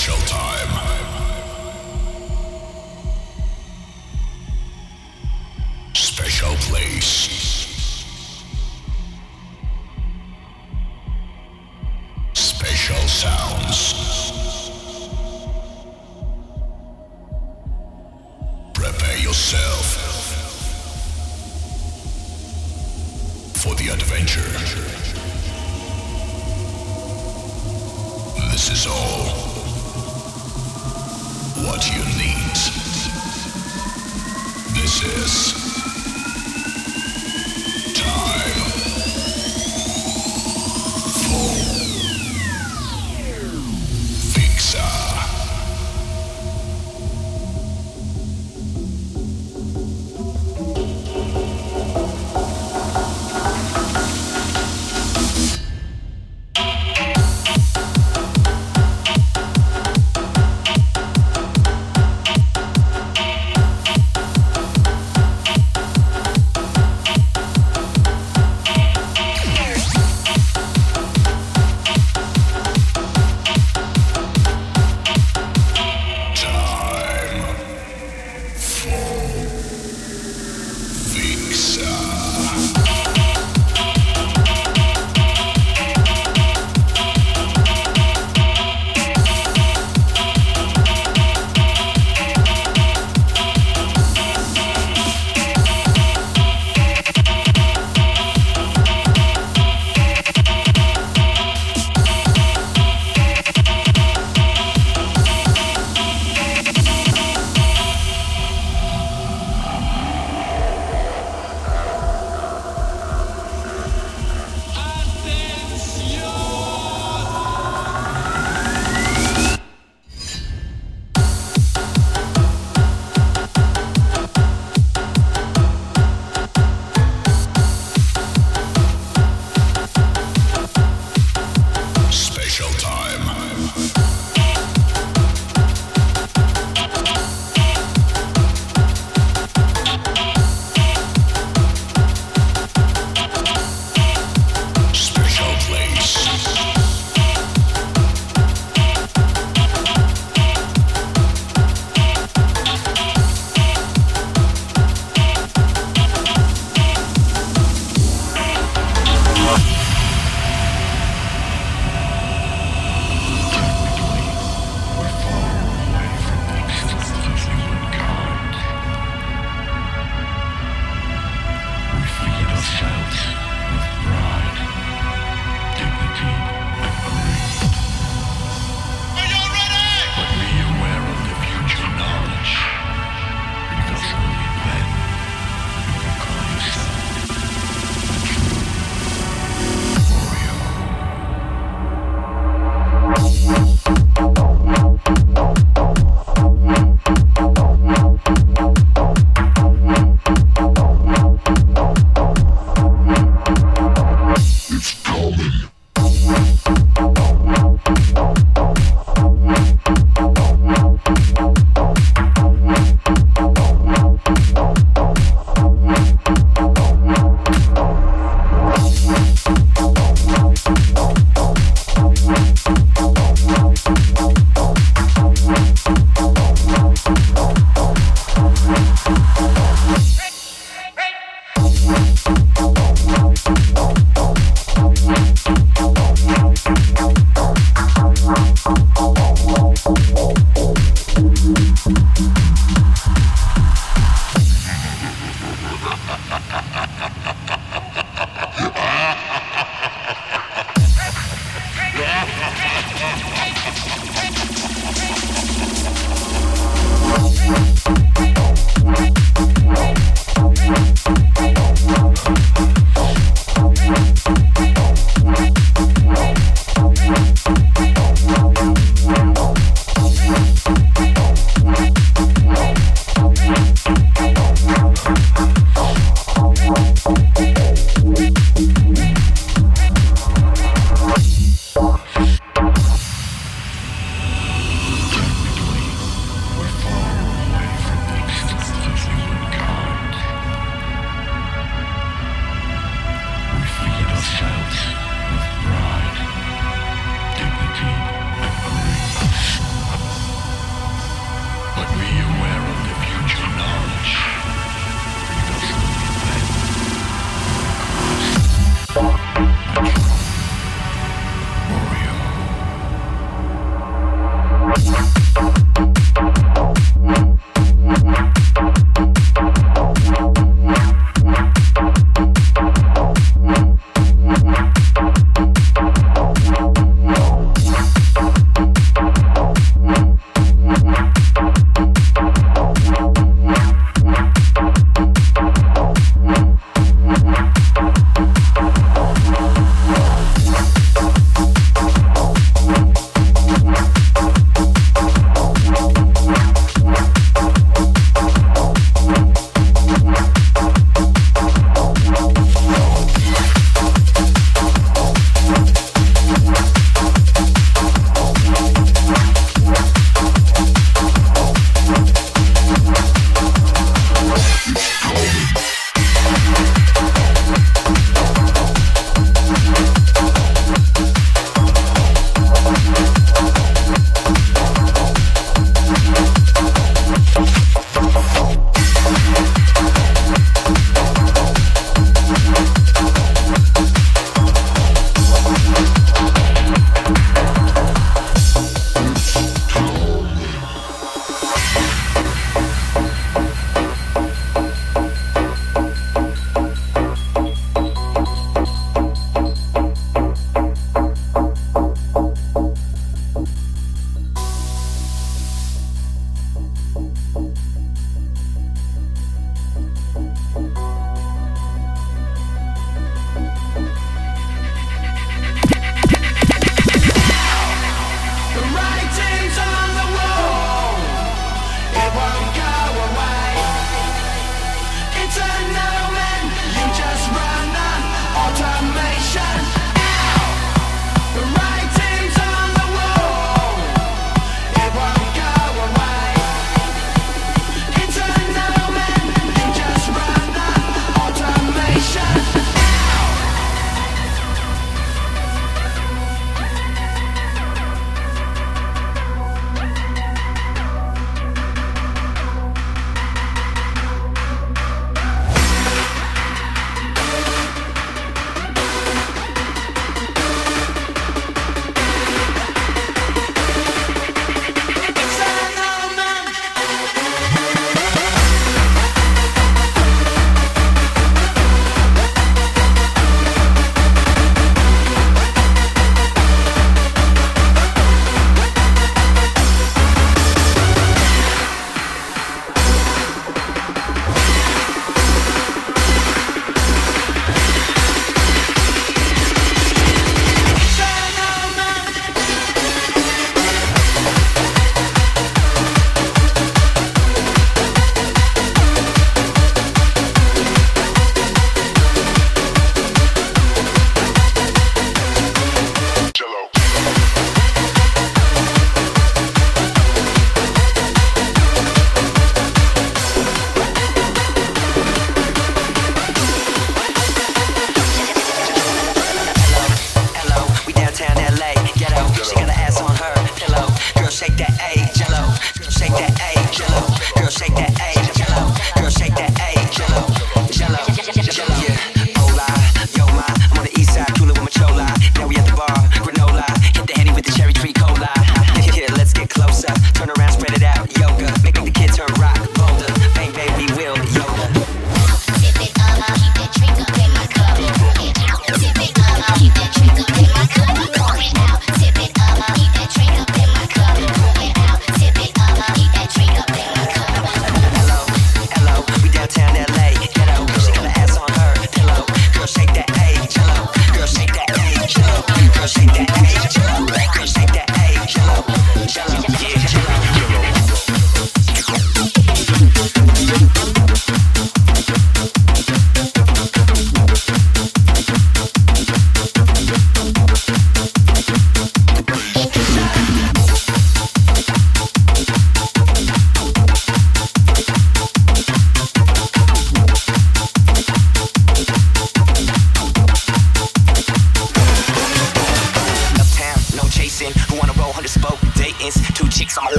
Special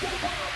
Woo!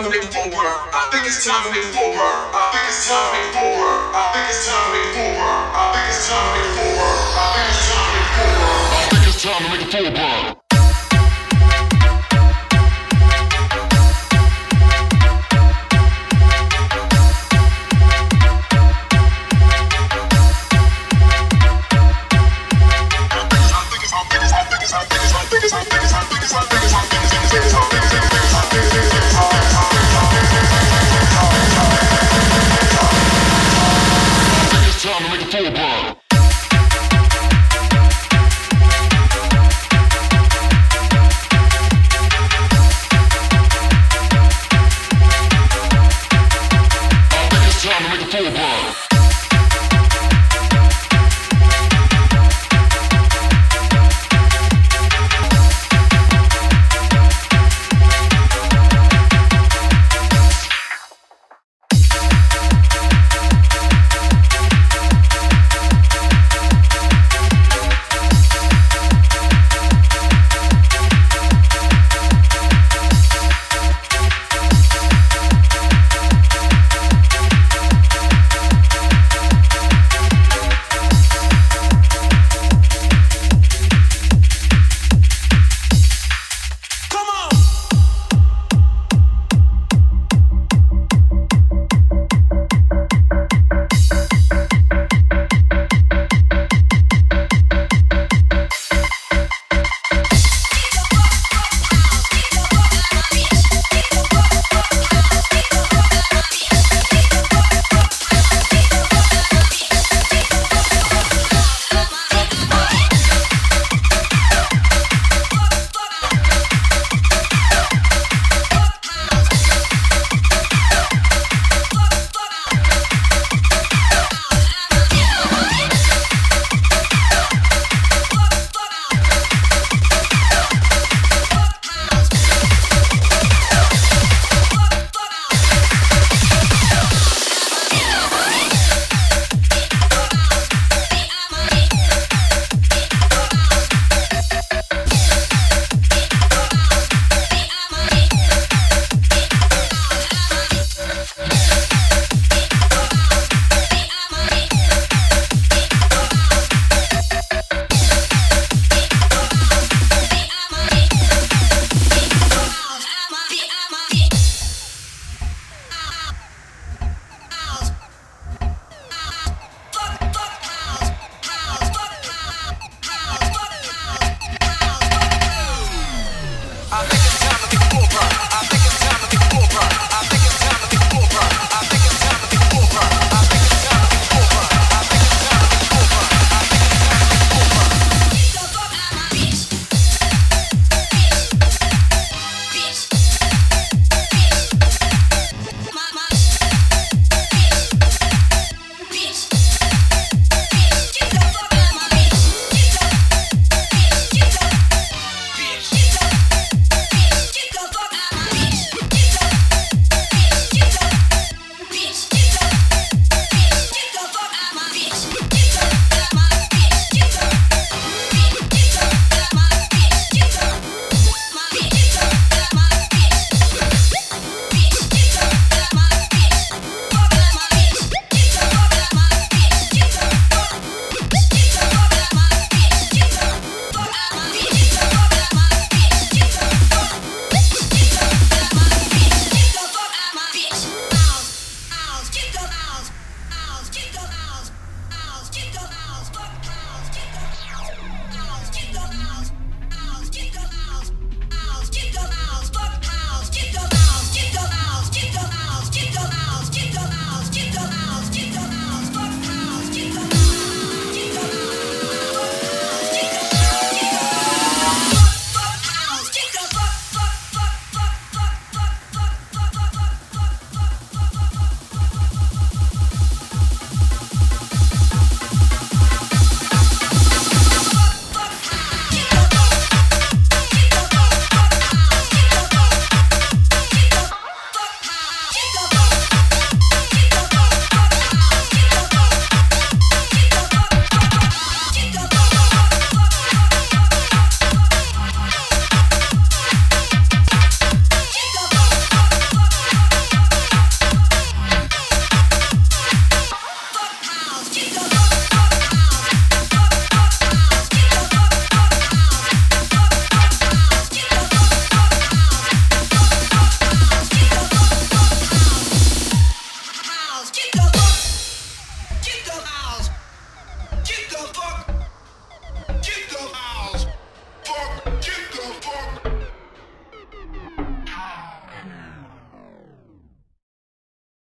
time to we forward. I think it's time to we forward. I think it's time to we forward. I think it's time to we forward. I think it's time to we forward. I think it's time to we forward. I think it's time to make a forward.